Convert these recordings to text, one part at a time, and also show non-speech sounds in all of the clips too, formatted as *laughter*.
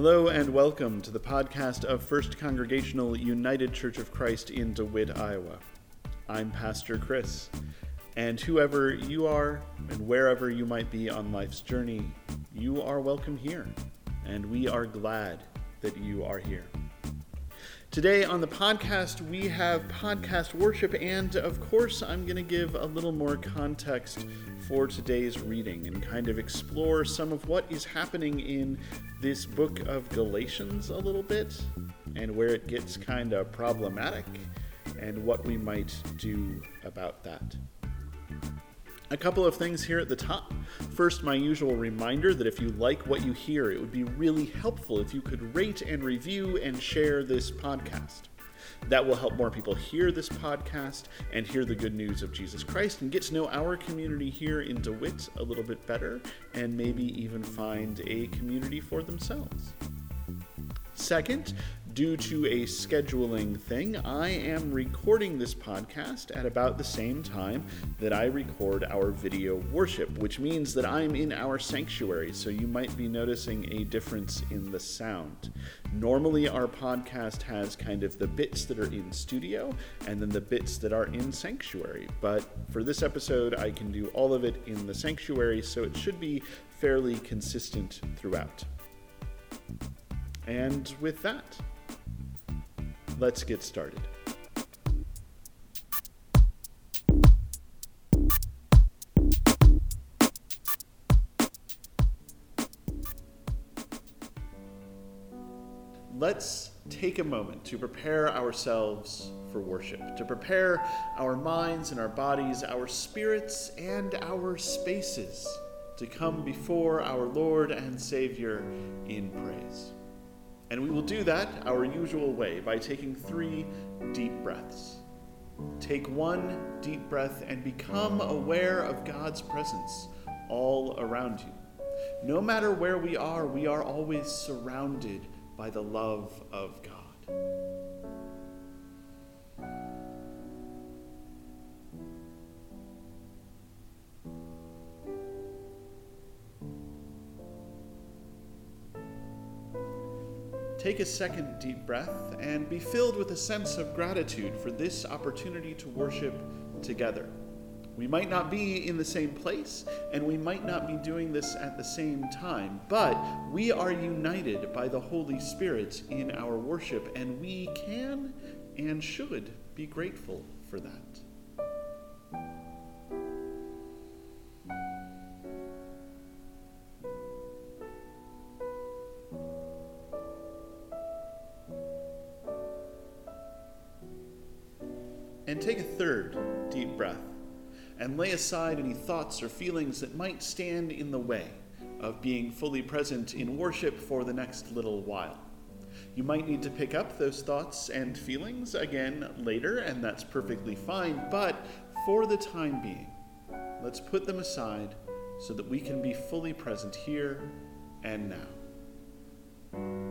Hello and welcome to the podcast of First Congregational United Church of Christ in DeWitt, Iowa. I'm Pastor Chris, and whoever you are and wherever you might be on life's journey, you are welcome here, and we are glad that you are here. Today on the podcast, we have podcast worship, and of course, I'm going to give a little more context for today's reading and kind of explore some of what is happening in this book of Galatians a little bit and where it gets kind of problematic and what we might do about that. A couple of things here at the top. First, my usual reminder that if you like what you hear, it would be really helpful if you could rate and review and share this podcast. That will help more people hear this podcast and hear the good news of Jesus Christ and get to know our community here in DeWitt a little bit better and maybe even find a community for themselves. Second, due to a scheduling thing, I am recording this podcast at about the same time that I record our video worship, which means that I'm in our sanctuary, so you might be noticing a difference in the sound. Normally, our podcast has kind of the bits that are in studio and then the bits that are in sanctuary, but for this episode, I can do all of it in the sanctuary, so it should be fairly consistent throughout. And with that, let's get started. Let's take a moment to prepare ourselves for worship, to prepare our minds and our bodies, our spirits and our spaces to come before our Lord and Savior in praise. And we will do that our usual way by taking three deep breaths. Take one deep breath and become aware of God's presence all around you. No matter where we are, we are always surrounded by the love of God. Take a second deep breath and be filled with a sense of gratitude for this opportunity to worship together. We might not be in the same place and we might not be doing this at the same time, but we are united by the Holy Spirit in our worship and we can and should be grateful for that. Aside any thoughts or feelings that might stand in the way of being fully present in worship for the next little while. You might need to pick up those thoughts and feelings again later, and that's perfectly fine, but for the time being, let's put them aside so that we can be fully present here and now.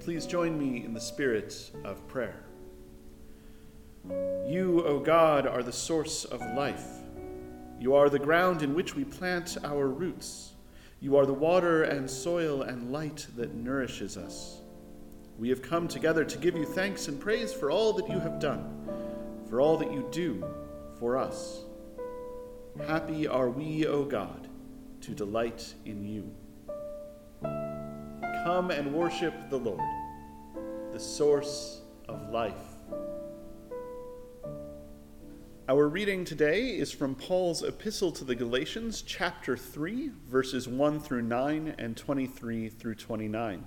Please join me in the spirit of prayer. You, O God, are the source of life. You are the ground in which we plant our roots. You are the water and soil and light that nourishes us. We have come together to give you thanks and praise for all that you have done, for all that you do for us. Happy are we, O God, to delight in you. Come and worship the Lord, the source of life. Our reading today is from Paul's epistle to the Galatians, chapter 3, verses 1 through 9 and 23 through 29.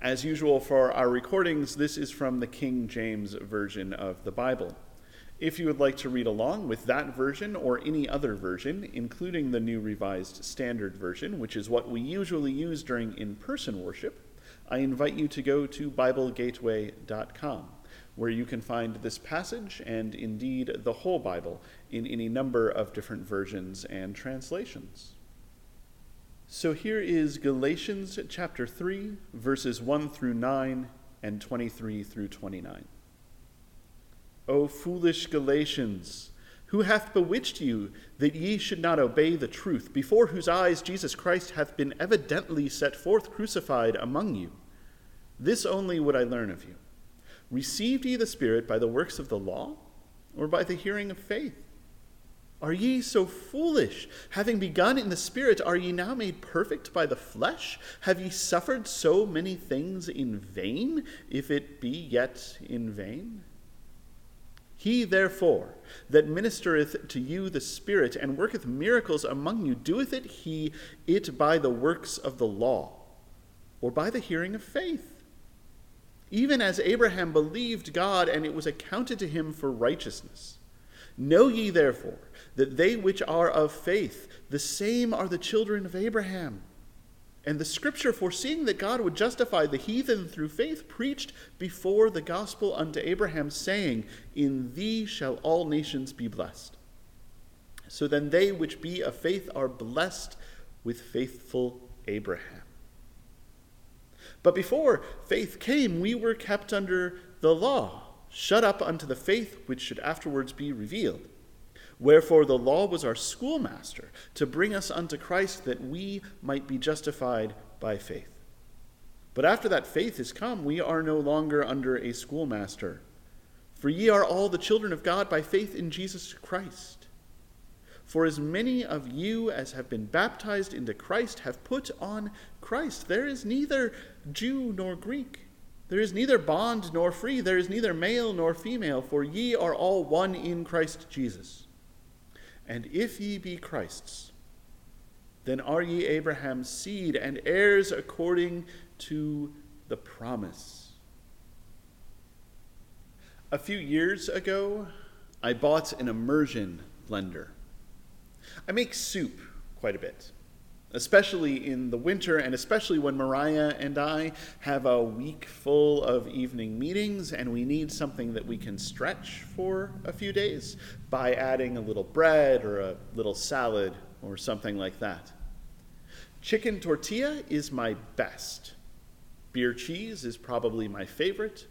As usual for our recordings, this is from the King James Version of the Bible. If you would like to read along with that version or any other version, including the New Revised Standard Version, which is what we usually use during in person worship, I invite you to go to BibleGateway.com, where you can find this passage and indeed the whole Bible in any number of different versions and translations. So here is Galatians chapter 3, verses 1 through 9 and 23 through 29. O foolish Galatians, who hath bewitched you that ye should not obey the truth, before whose eyes Jesus Christ hath been evidently set forth crucified among you? This only would I learn of you. Received ye the Spirit by the works of the law, or by the hearing of faith? Are ye so foolish? Having begun in the Spirit, are ye now made perfect by the flesh? Have ye suffered so many things in vain, if it be yet in vain? He, therefore, that ministereth to you the Spirit, and worketh miracles among you, doeth it he it by the works of the law, or by the hearing of faith? Even as Abraham believed God, and it was accounted to him for righteousness. Know ye therefore that they which are of faith, the same are the children of Abraham. And the scripture, foreseeing that God would justify the heathen through faith, preached before the gospel unto Abraham, saying, In thee shall all nations be blessed. So then they which be of faith are blessed with faithful Abraham. But before faith came, we were kept under the law, shut up unto the faith which should afterwards be revealed. Wherefore the law was our schoolmaster to bring us unto Christ that we might be justified by faith. But after that faith is come, we are no longer under a schoolmaster. For ye are all the children of God by faith in Jesus Christ. For as many of you as have been baptized into Christ have put on Christ. There is neither Jew nor Greek. There is neither bond nor free. There is neither male nor female, for ye are all one in Christ Jesus. And if ye be Christ's, then are ye Abraham's seed and heirs according to the promise. A few years ago, I bought an immersion blender. I make soup quite a bit especially in the winter, and especially when Mariah and I have a week full of evening meetings and we need something that we can stretch for a few days by adding a little bread or a little salad or something like that. Chicken tortilla is my best. Beer cheese is probably my favorite,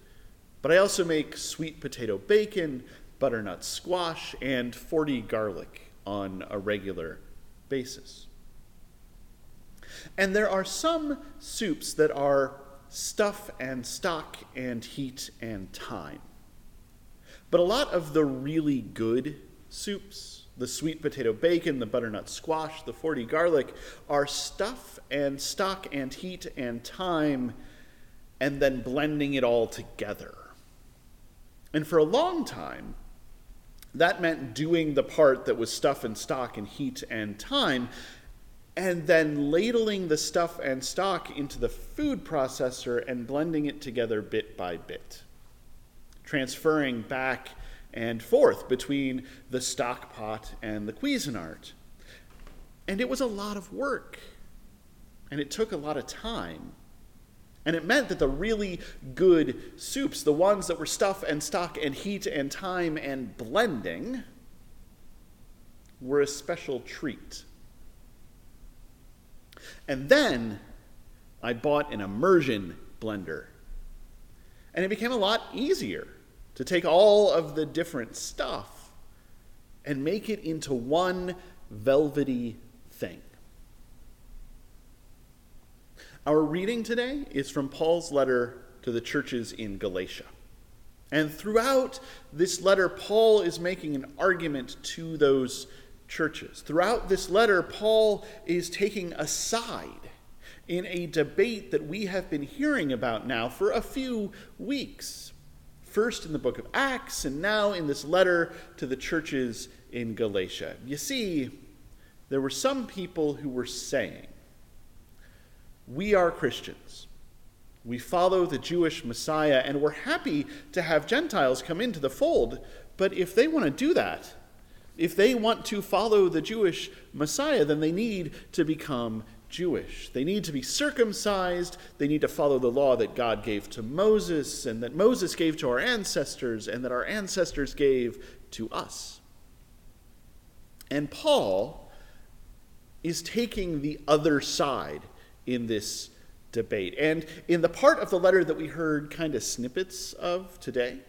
but I also make sweet potato bacon, butternut squash, and 40 garlic on a regular basis. And there are some soups that are stuff and stock and heat and time. But a lot of the really good soups, the sweet potato bacon, the butternut squash, the 40 garlic, are stuff and stock and heat and time, and then blending it all together. And for a long time, that meant doing the part that was stuff and stock and heat and time and then ladling the stuff and stock into the food processor and blending it together bit by bit, transferring back and forth between the stock pot and the Cuisinart. And it was a lot of work, and it took a lot of time. And it meant that the really good soups, the ones that were stuff and stock and heat and time and blending, were a special treat. And then I bought an immersion blender. And it became a lot easier to take all of the different stuff and make it into one velvety thing. Our reading today is from Paul's letter to the churches in Galatia. And throughout this letter, Paul is making an argument to those churches. Throughout this letter, Paul is taking a side in a debate that we have been hearing about now for a few weeks. First in the book of Acts, and now in this letter to the churches in Galatia. You see, there were some people who were saying, We are Christians. We follow the Jewish Messiah, and we're happy to have Gentiles come into the fold. But if they want to do that, if they want to follow the Jewish Messiah, then they need to become Jewish. They need to be circumcised. They need to follow the law that God gave to Moses and that Moses gave to our ancestors and that our ancestors gave to us. And Paul is taking the other side in this debate. And in the part of the letter that we heard kind of snippets of today,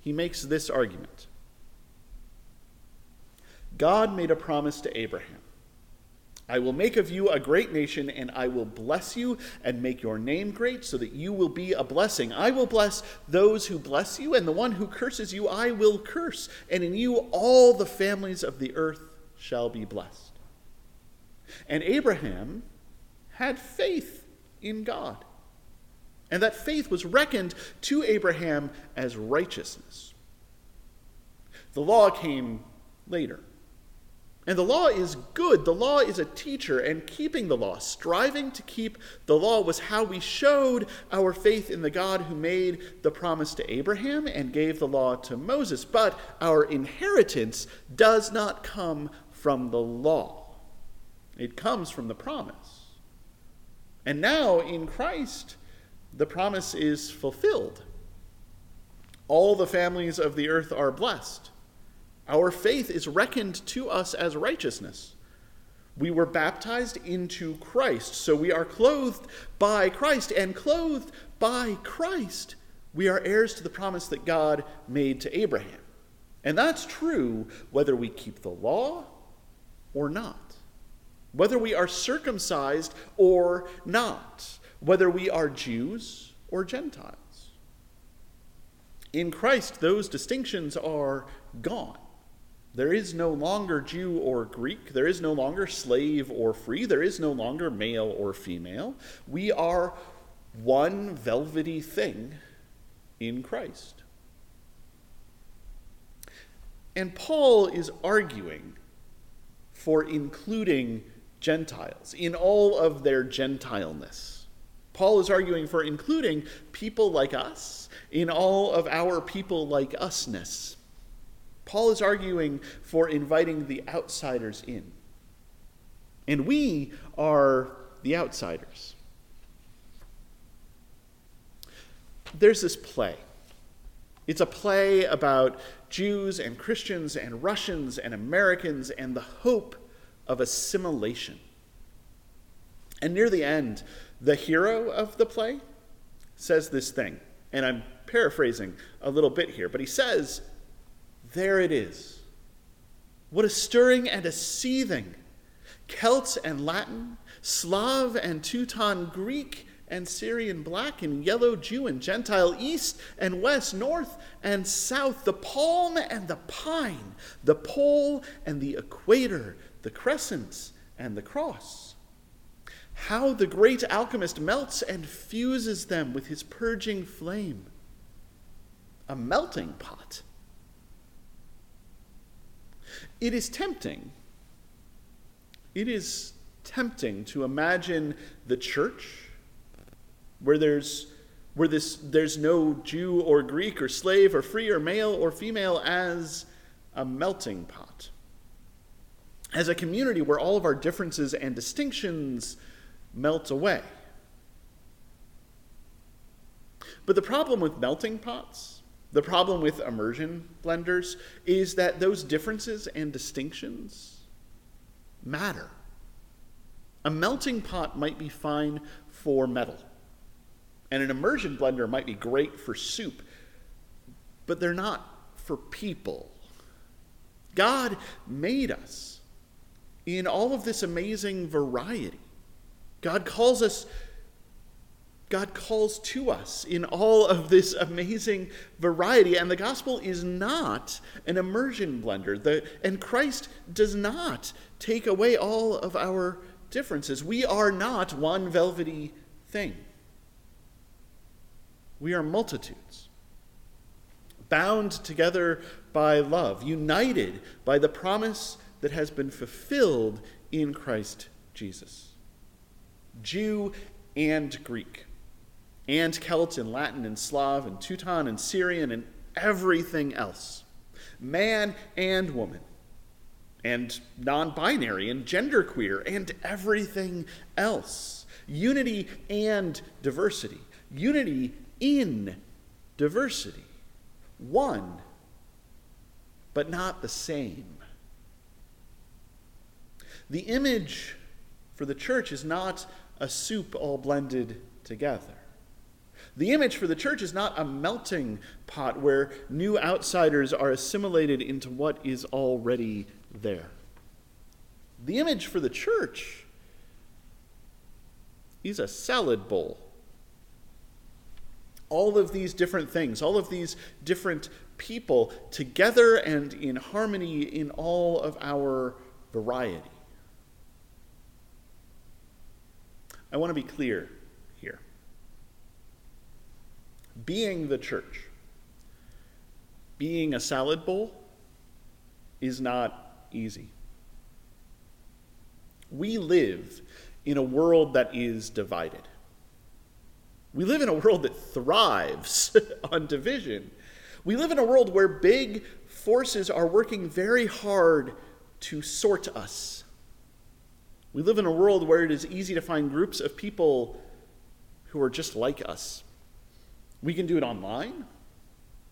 he makes this argument God made a promise to Abraham I will make of you a great nation, and I will bless you and make your name great, so that you will be a blessing. I will bless those who bless you, and the one who curses you I will curse. And in you all the families of the earth shall be blessed. And Abraham had faith in God. And that faith was reckoned to Abraham as righteousness. The law came later. And the law is good. The law is a teacher, and keeping the law, striving to keep the law, was how we showed our faith in the God who made the promise to Abraham and gave the law to Moses. But our inheritance does not come from the law, it comes from the promise. And now in Christ, the promise is fulfilled. All the families of the earth are blessed. Our faith is reckoned to us as righteousness. We were baptized into Christ, so we are clothed by Christ, and clothed by Christ, we are heirs to the promise that God made to Abraham. And that's true whether we keep the law or not, whether we are circumcised or not, whether we are Jews or Gentiles. In Christ, those distinctions are gone. There is no longer Jew or Greek. There is no longer slave or free. There is no longer male or female. We are one velvety thing in Christ. And Paul is arguing for including Gentiles in all of their Gentileness. Paul is arguing for including people like us in all of our people like usness. Paul is arguing for inviting the outsiders in. And we are the outsiders. There's this play. It's a play about Jews and Christians and Russians and Americans and the hope of assimilation. And near the end, the hero of the play says this thing, and I'm paraphrasing a little bit here, but he says, there it is. What a stirring and a seething. Celts and Latin, Slav and Teuton, Greek and Syrian, black and yellow, Jew and Gentile, east and west, north and south, the palm and the pine, the pole and the equator, the crescents and the cross. How the great alchemist melts and fuses them with his purging flame. A melting pot it is tempting. It is tempting to imagine the church where there's where this there's no Jew or Greek or slave or free or male or female as a melting pot. As a community where all of our differences and distinctions melt away. But the problem with melting pots the problem with immersion blenders is that those differences and distinctions matter. A melting pot might be fine for metal, and an immersion blender might be great for soup, but they're not for people. God made us in all of this amazing variety. God calls us God calls to us in all of this amazing variety. And the gospel is not an immersion blender. The, and Christ does not take away all of our differences. We are not one velvety thing, we are multitudes. Bound together by love, united by the promise that has been fulfilled in Christ Jesus. Jew and Greek and Celt and Latin and Slav and Teuton and Syrian and everything else. Man and woman, and non binary and genderqueer and everything else. Unity and diversity. Unity in diversity. One, but not the same. The image for the church is not a soup all blended together. The image for the church is not a melting pot where new outsiders are assimilated into what is already there. The image for the church is a salad bowl. All of these different things, all of these different people together and in harmony in all of our variety. I want to be clear here. Being the church, being a salad bowl, is not easy. We live in a world that is divided. We live in a world that thrives *laughs* on division. We live in a world where big forces are working very hard to sort us. We live in a world where it is easy to find groups of people who are just like us. We can do it online,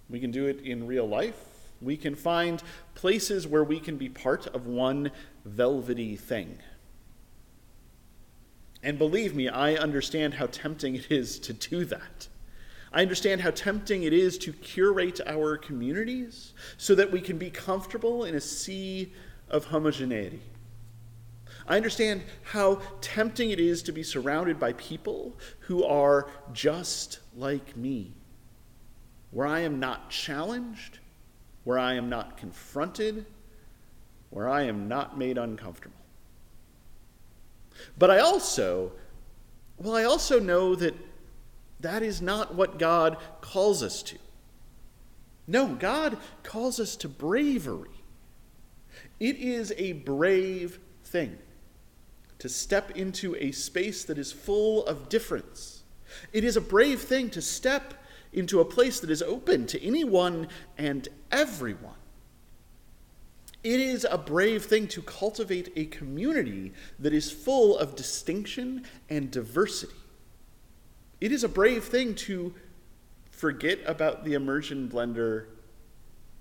we can do it in real life. We can find places where we can be part of one velvety thing. And believe me, I understand how tempting it is to do that. I understand how tempting it is to curate our communities so that we can be comfortable in a sea of homogeneity. I understand how tempting it is to be surrounded by people who are just like me, where I am not challenged, where I am not confronted, where I am not made uncomfortable. But I also, well, I also know that that is not what God calls us to. No, God calls us to bravery. It is a brave thing to step into a space that is full of difference. It is a brave thing to step into a place that is open to anyone and everyone. It is a brave thing to cultivate a community that is full of distinction and diversity. It is a brave thing to forget about the immersion blender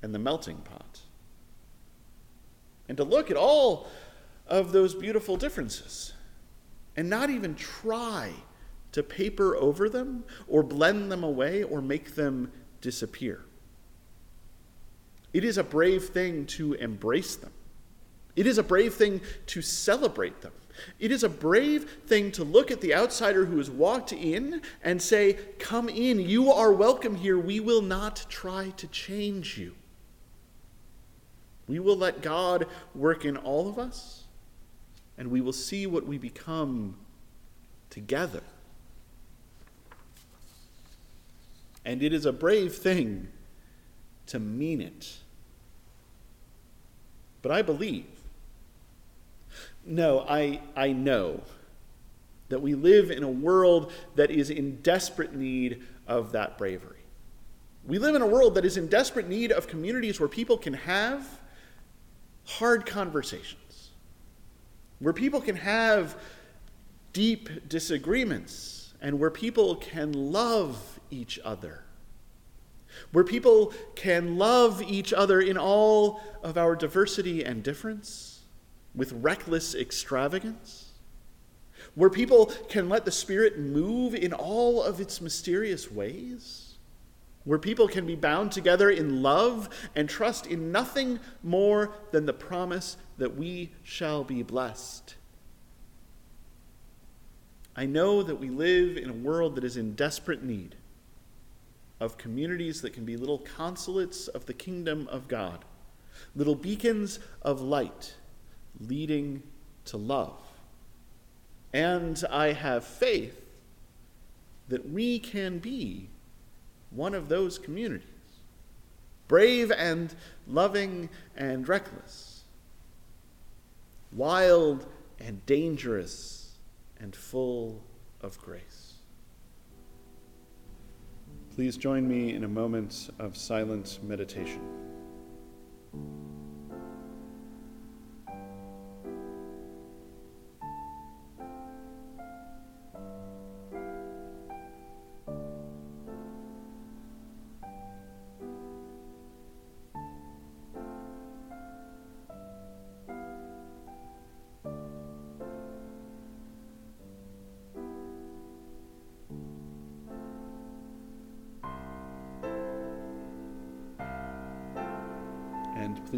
and the melting pot and to look at all of those beautiful differences and not even try to paper over them or blend them away or make them disappear. It is a brave thing to embrace them. It is a brave thing to celebrate them. It is a brave thing to look at the outsider who has walked in and say, Come in, you are welcome here. We will not try to change you. We will let God work in all of us, and we will see what we become together. And it is a brave thing to mean it. But I believe, no, I, I know that we live in a world that is in desperate need of that bravery. We live in a world that is in desperate need of communities where people can have hard conversations, where people can have deep disagreements, and where people can love each other. Where people can love each other in all of our diversity and difference with reckless extravagance, where people can let the Spirit move in all of its mysterious ways, where people can be bound together in love and trust in nothing more than the promise that we shall be blessed. I know that we live in a world that is in desperate need of communities that can be little consulates of the kingdom of God, little beacons of light leading to love. And I have faith that we can be one of those communities brave and loving and reckless, wild and dangerous and full of grace. Please join me in a moment of silent meditation.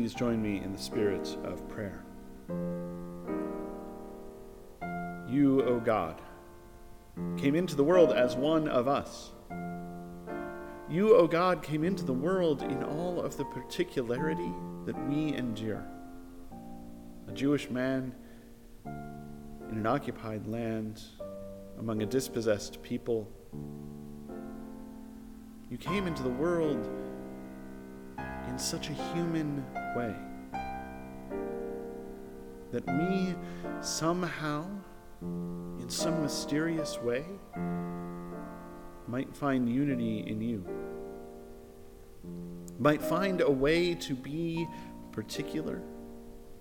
Please join me in the spirit of prayer. You, O God, came into the world as one of us. You, O God, came into the world in all of the particularity that we endure. A Jewish man in an occupied land among a dispossessed people. You came into the world in such a human way. That we somehow, in some mysterious way, might find unity in you, might find a way to be particular,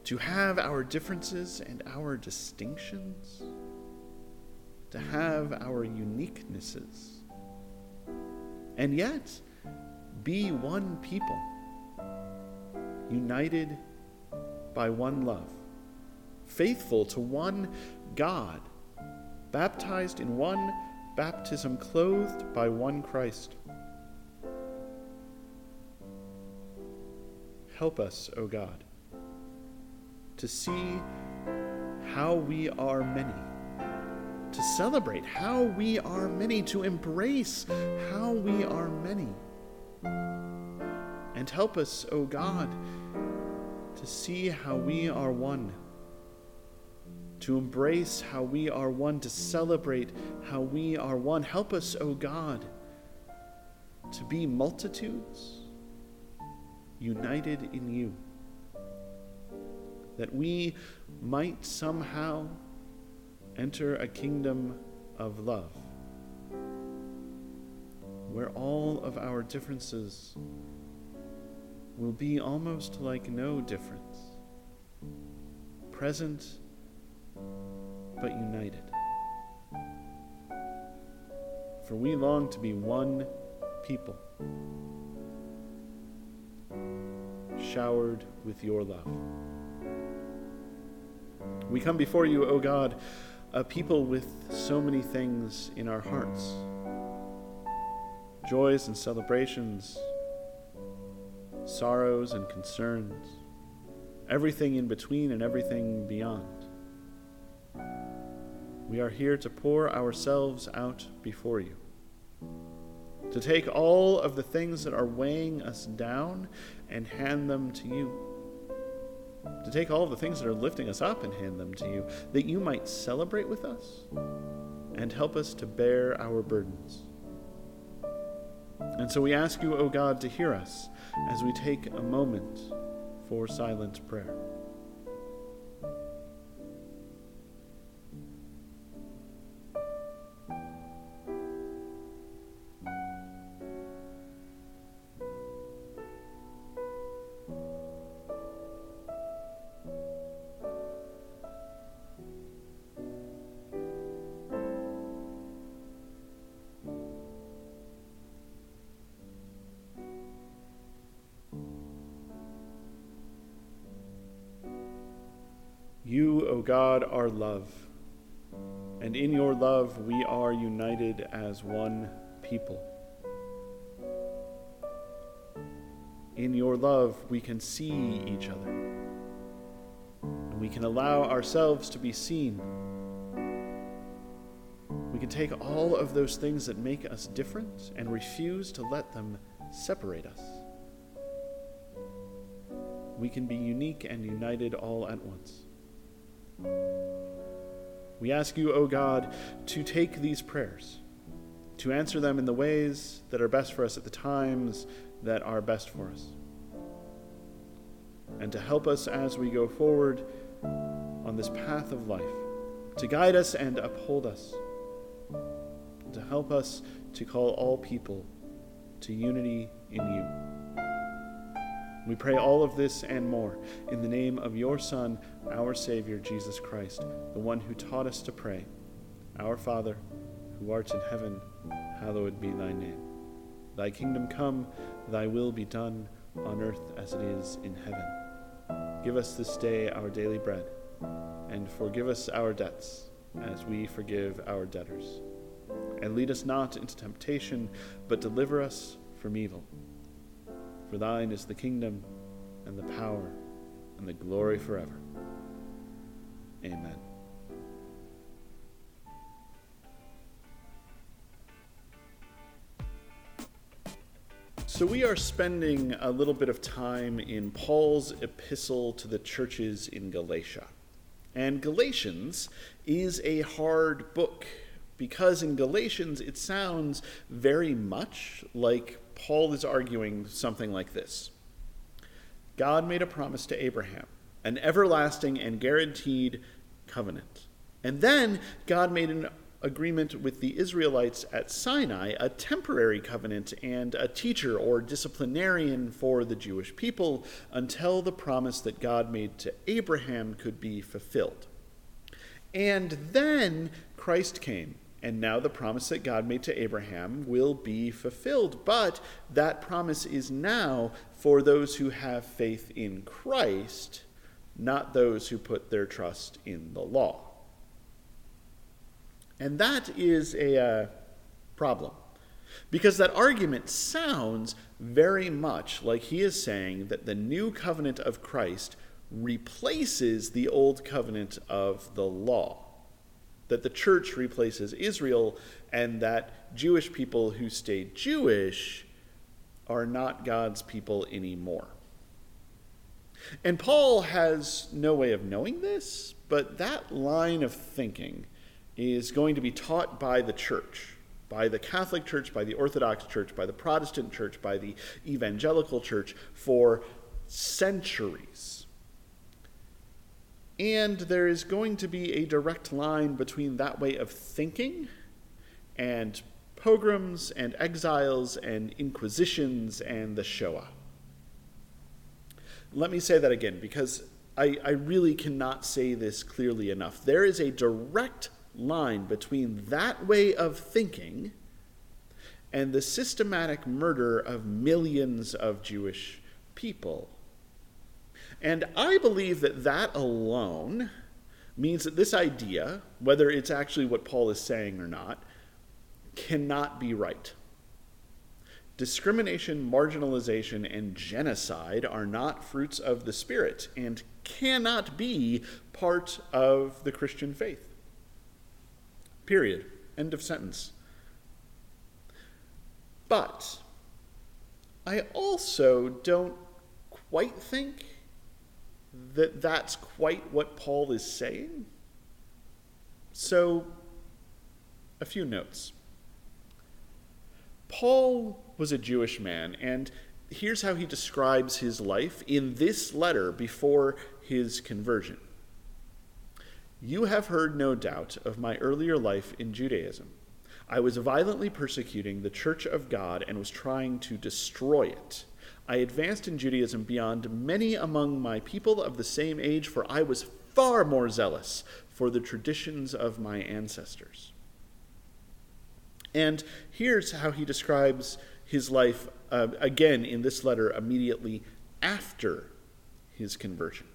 to have our differences and our distinctions, to have our uniquenesses, and yet be one people united by one love, faithful to one God, baptized in one baptism, clothed by one Christ. Help us, O God, to see how we are many, to celebrate how we are many, to embrace how we are many. And help us, O God, to see how we are one, to embrace how we are one, to celebrate how we are one. Help us, O God, to be multitudes united in you, that we might somehow enter a kingdom of love where all of our differences will be almost like no difference. Present, but united. For we long to be one people, showered with your love. We come before you, O God, a people with so many things in our hearts joys and celebrations sorrows and concerns, everything in between and everything beyond. We are here to pour ourselves out before you, to take all of the things that are weighing us down and hand them to you. To take all of the things that are lifting us up and hand them to you, that you might celebrate with us and help us to bear our burdens. And so we ask you, O God, to hear us as we take a moment for silent prayer. God, are love, and in your love we are united as one people. In your love we can see each other, and we can allow ourselves to be seen. We can take all of those things that make us different and refuse to let them separate us. We can be unique and united all at once. We ask you, O God, to take these prayers, to answer them in the ways that are best for us at the times that are best for us, and to help us as we go forward on this path of life, to guide us and uphold us, to help us to call all people to unity in you. We pray all of this and more in the name of your Son, our Savior, Jesus Christ, the one who taught us to pray Our Father, who art in heaven, hallowed be thy name. Thy kingdom come, thy will be done, on earth as it is in heaven. Give us this day our daily bread, and forgive us our debts, as we forgive our debtors. And lead us not into temptation, but deliver us from evil. For thine is the kingdom, and the power and the glory forever. Amen. So, we are spending a little bit of time in Paul's epistle to the churches in Galatia. And Galatians is a hard book because in Galatians it sounds very much like Paul is arguing something like this God made a promise to Abraham, an everlasting and guaranteed covenant. And then God made an agreement with the Israelites at Sinai, a temporary covenant and a teacher or disciplinarian for the Jewish people until the promise that God made to Abraham could be fulfilled. And then Christ came, and now the promise that God made to Abraham will be fulfilled. But that promise is now for those who have faith in Christ, not those who put their trust in the law. And that is a uh, problem. Because that argument sounds very much like he is saying that the new covenant of Christ replaces the old covenant of the law. That the church replaces Israel, and that Jewish people who stay Jewish are not God's people anymore. And Paul has no way of knowing this, but that line of thinking is going to be taught by the church, by the Catholic Church, by the Orthodox Church, by the Protestant Church, by the Evangelical Church for centuries. And there is going to be a direct line between that way of thinking and pogroms and exiles and inquisitions and the Shoah. Let me say that again because I, I really cannot say this clearly enough. There is a direct line between that way of thinking and the systematic murder of millions of Jewish people. And I believe that that alone means that this idea, whether it's actually what Paul is saying or not, cannot be right. Discrimination, marginalization, and genocide are not fruits of the Spirit and cannot be part of the Christian faith. Period. End of sentence. But I also don't quite think that that's quite what Paul is saying. So, a few notes. Paul was a Jewish man, and here's how he describes his life in this letter before his conversion. You have heard, no doubt, of my earlier life in Judaism. I was violently persecuting the church of God and was trying to destroy it. I advanced in Judaism beyond many among my people of the same age, for I was far more zealous for the traditions of my ancestors. And here's how he describes his life uh, again in this letter immediately after his conversion.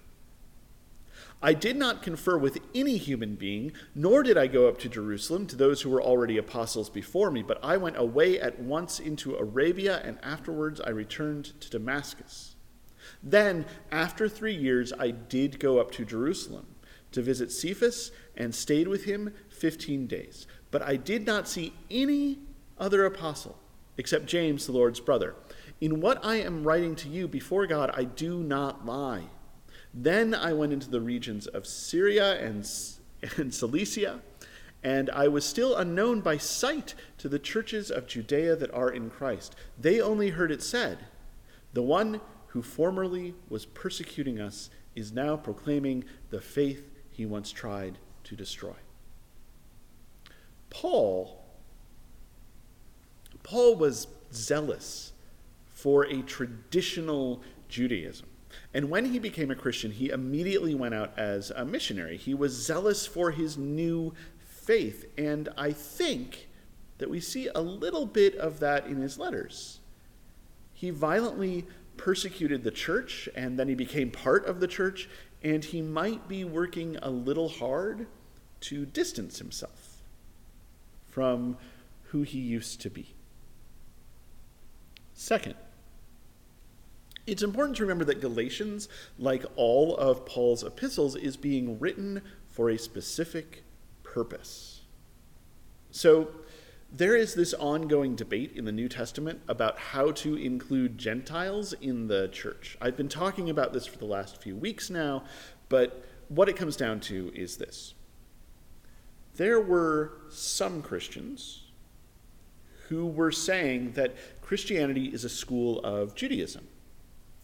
I did not confer with any human being, nor did I go up to Jerusalem to those who were already apostles before me, but I went away at once into Arabia, and afterwards I returned to Damascus. Then, after three years, I did go up to Jerusalem to visit Cephas and stayed with him fifteen days. But I did not see any other apostle except James, the Lord's brother. In what I am writing to you before God, I do not lie. Then I went into the regions of Syria and, and Cilicia, and I was still unknown by sight to the churches of Judea that are in Christ. They only heard it said, The one who formerly was persecuting us is now proclaiming the faith he once tried to destroy. Paul Paul was zealous for a traditional Judaism. And when he became a Christian, he immediately went out as a missionary. He was zealous for his new faith. And I think that we see a little bit of that in his letters. He violently persecuted the church, and then he became part of the church, and he might be working a little hard to distance himself from who he used to be. Second, It's important to remember that Galatians, like all of Paul's epistles, is being written for a specific purpose. So, there is this ongoing debate in the New Testament about how to include Gentiles in the church. I've been talking about this for the last few weeks now, but what it comes down to is this there were some Christians who were saying that Christianity is a school of Judaism.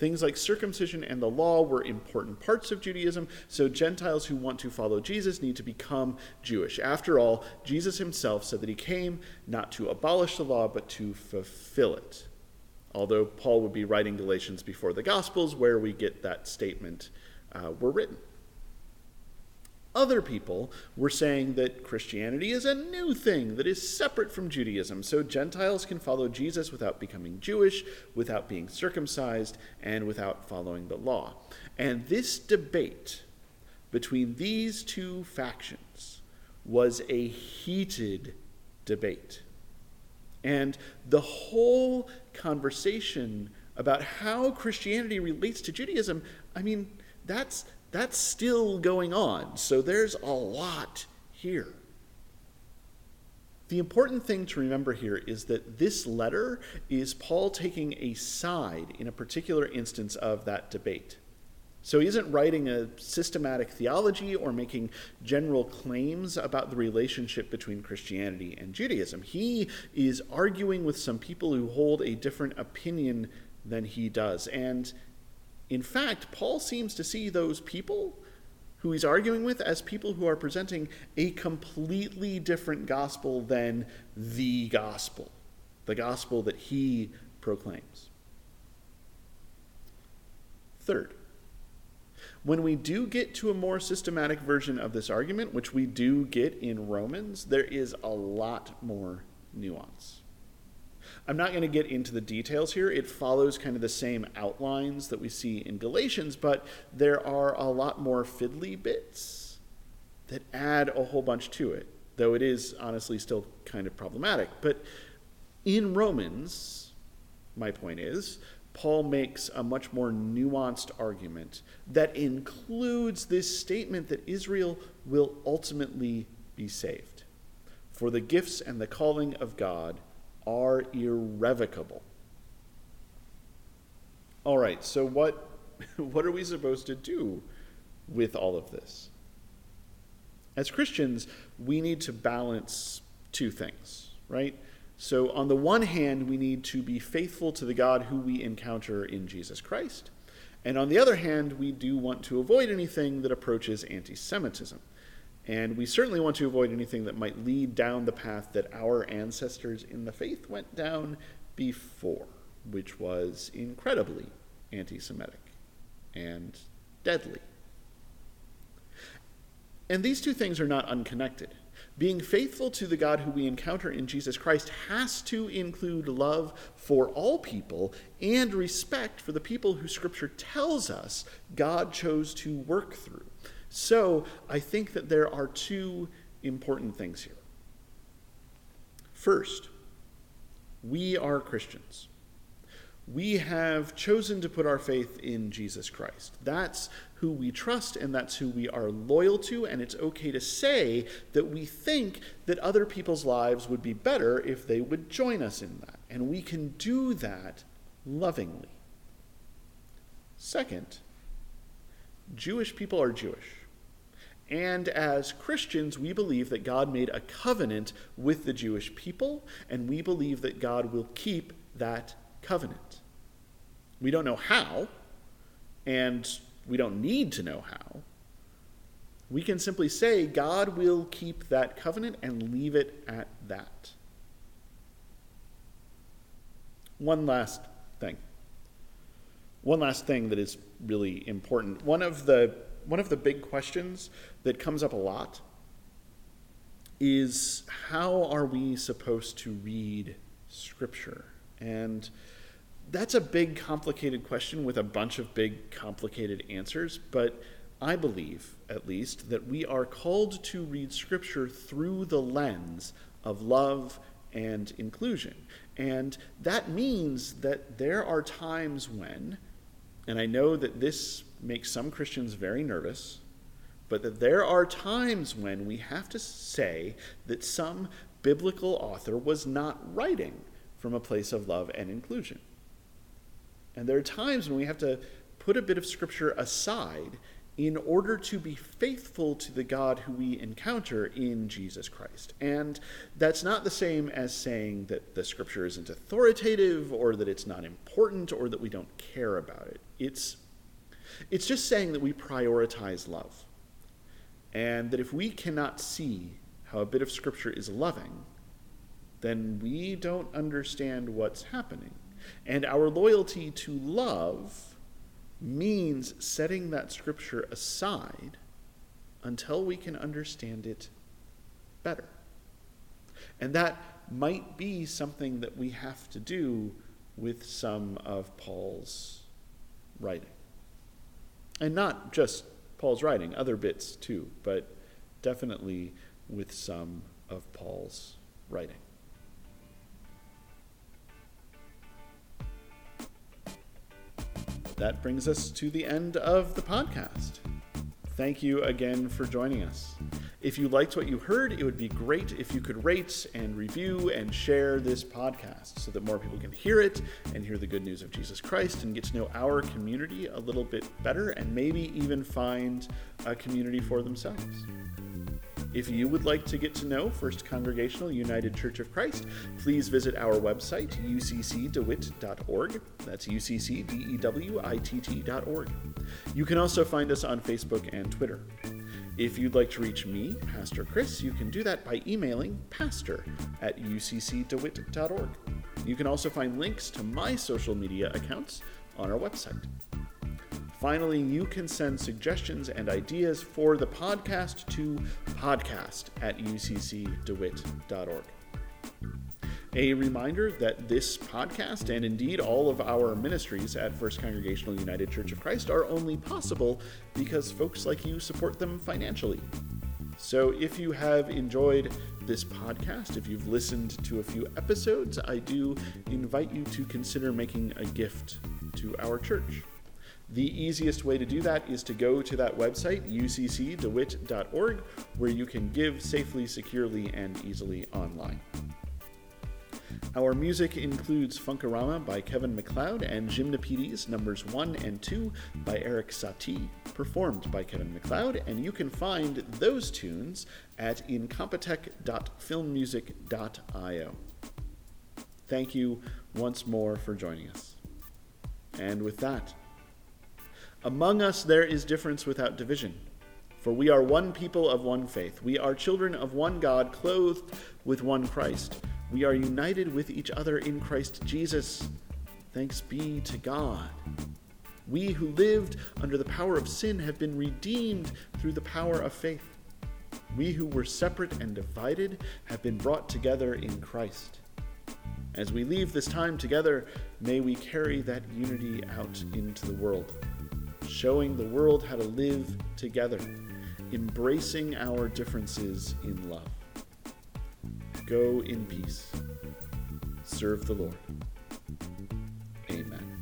Things like circumcision and the law were important parts of Judaism, so Gentiles who want to follow Jesus need to become Jewish. After all, Jesus himself said that he came not to abolish the law, but to fulfill it. Although Paul would be writing Galatians before the Gospels, where we get that statement, uh, were written. Other people were saying that Christianity is a new thing that is separate from Judaism, so Gentiles can follow Jesus without becoming Jewish, without being circumcised, and without following the law. And this debate between these two factions was a heated debate. And the whole conversation about how Christianity relates to Judaism, I mean, that's that's still going on. So there's a lot here. The important thing to remember here is that this letter is Paul taking a side in a particular instance of that debate. So he isn't writing a systematic theology or making general claims about the relationship between Christianity and Judaism. He is arguing with some people who hold a different opinion than he does. And in fact, Paul seems to see those people who he's arguing with as people who are presenting a completely different gospel than the gospel, the gospel that he proclaims. Third, when we do get to a more systematic version of this argument, which we do get in Romans, there is a lot more nuance. I'm not going to get into the details here. It follows kind of the same outlines that we see in Galatians, but there are a lot more fiddly bits that add a whole bunch to it, though it is honestly still kind of problematic. But in Romans, my point is, Paul makes a much more nuanced argument that includes this statement that Israel will ultimately be saved. For the gifts and the calling of God are irrevocable. All right, so what, *laughs* what are we supposed to do with all of this? As Christians, we need to balance two things, right? So, on the one hand, we need to be faithful to the God who we encounter in Jesus Christ. And on the other hand, we do want to avoid anything that approaches anti Semitism. And we certainly want to avoid anything that might lead down the path that our ancestors in the faith went down before, which was incredibly anti Semitic and deadly. And these two things are not unconnected. Being faithful to the God who we encounter in Jesus Christ has to include love for all people and respect for the people who Scripture tells us God chose to work through. So I think that there are two important things here. First, we are Christians. We have chosen to put our faith in Jesus Christ. That's who we trust and that's who we are loyal to, and it's okay to say that we think that other people's lives would be better if they would join us in that. And we can do that lovingly. Second, Jewish people are Jewish. And as Christians, we believe that God made a covenant with the Jewish people, and we believe that God will keep that covenant. We don't know how, and we don't need to know how. We can simply say God will keep that covenant and leave it at that. One last thing. One last thing that is really important. One of the one of the big questions that comes up a lot is how are we supposed to read Scripture? And that's a big, complicated question with a bunch of big, complicated answers, but I believe, at least, that we are called to read Scripture through the lens of love and inclusion. And that means that there are times when And I know that this makes some Christians very nervous, but that there are times when we have to say that some biblical author was not writing from a place of love and inclusion. And there are times when we have to put a bit of scripture aside in order to be faithful to the God who we encounter in Jesus Christ. And that's not the same as saying that the scripture isn't authoritative or that it's not important or that we don't care about it. It's, it's just saying that we prioritize love. And that if we cannot see how a bit of scripture is loving, then we don't understand what's happening. And our loyalty to love means setting that scripture aside until we can understand it better. And that might be something that we have to do with some of Paul's writing. And not just Paul's writing, other bits too, but definitely with some of Paul's writing. that brings us to the end of the podcast. Thank you again for joining us. If you liked what you heard, it would be great if you could rate and review and share this podcast so that more people can hear it and hear the good news of Jesus Christ and get to know our community a little bit better and maybe even find a community for themselves. If you would like to get to know First Congregational United Church of Christ, please visit our website, uccdewitt.org. That's uccdewitt.org. You can also find us on Facebook and Twitter. If you'd like to reach me, Pastor Chris, you can do that by emailing pastor at uccdewitt.org. You can also find links to my social media accounts on our website. Finally, you can send suggestions and ideas for the podcast to podcast at uccdewitt.org. A reminder that this podcast and indeed all of our ministries at First Congregational United Church of Christ are only possible because folks like you support them financially. So if you have enjoyed this podcast, if you've listened to a few episodes, I do invite you to consider making a gift to our church. The easiest way to do that is to go to that website, uccdewitt.org, where you can give safely, securely, and easily online. Our music includes Funkorama by Kevin MacLeod and Gymnopedies numbers 1 and 2 by Erik Satie, performed by Kevin MacLeod, and you can find those tunes at incompetech.filmmusic.io. Thank you once more for joining us. And with that, among us there is difference without division. For we are one people of one faith. We are children of one God, clothed with one Christ. We are united with each other in Christ Jesus. Thanks be to God. We who lived under the power of sin have been redeemed through the power of faith. We who were separate and divided have been brought together in Christ. As we leave this time together, may we carry that unity out into the world showing the world how to live together, embracing our differences in love. Go in peace. Serve the Lord. Amen.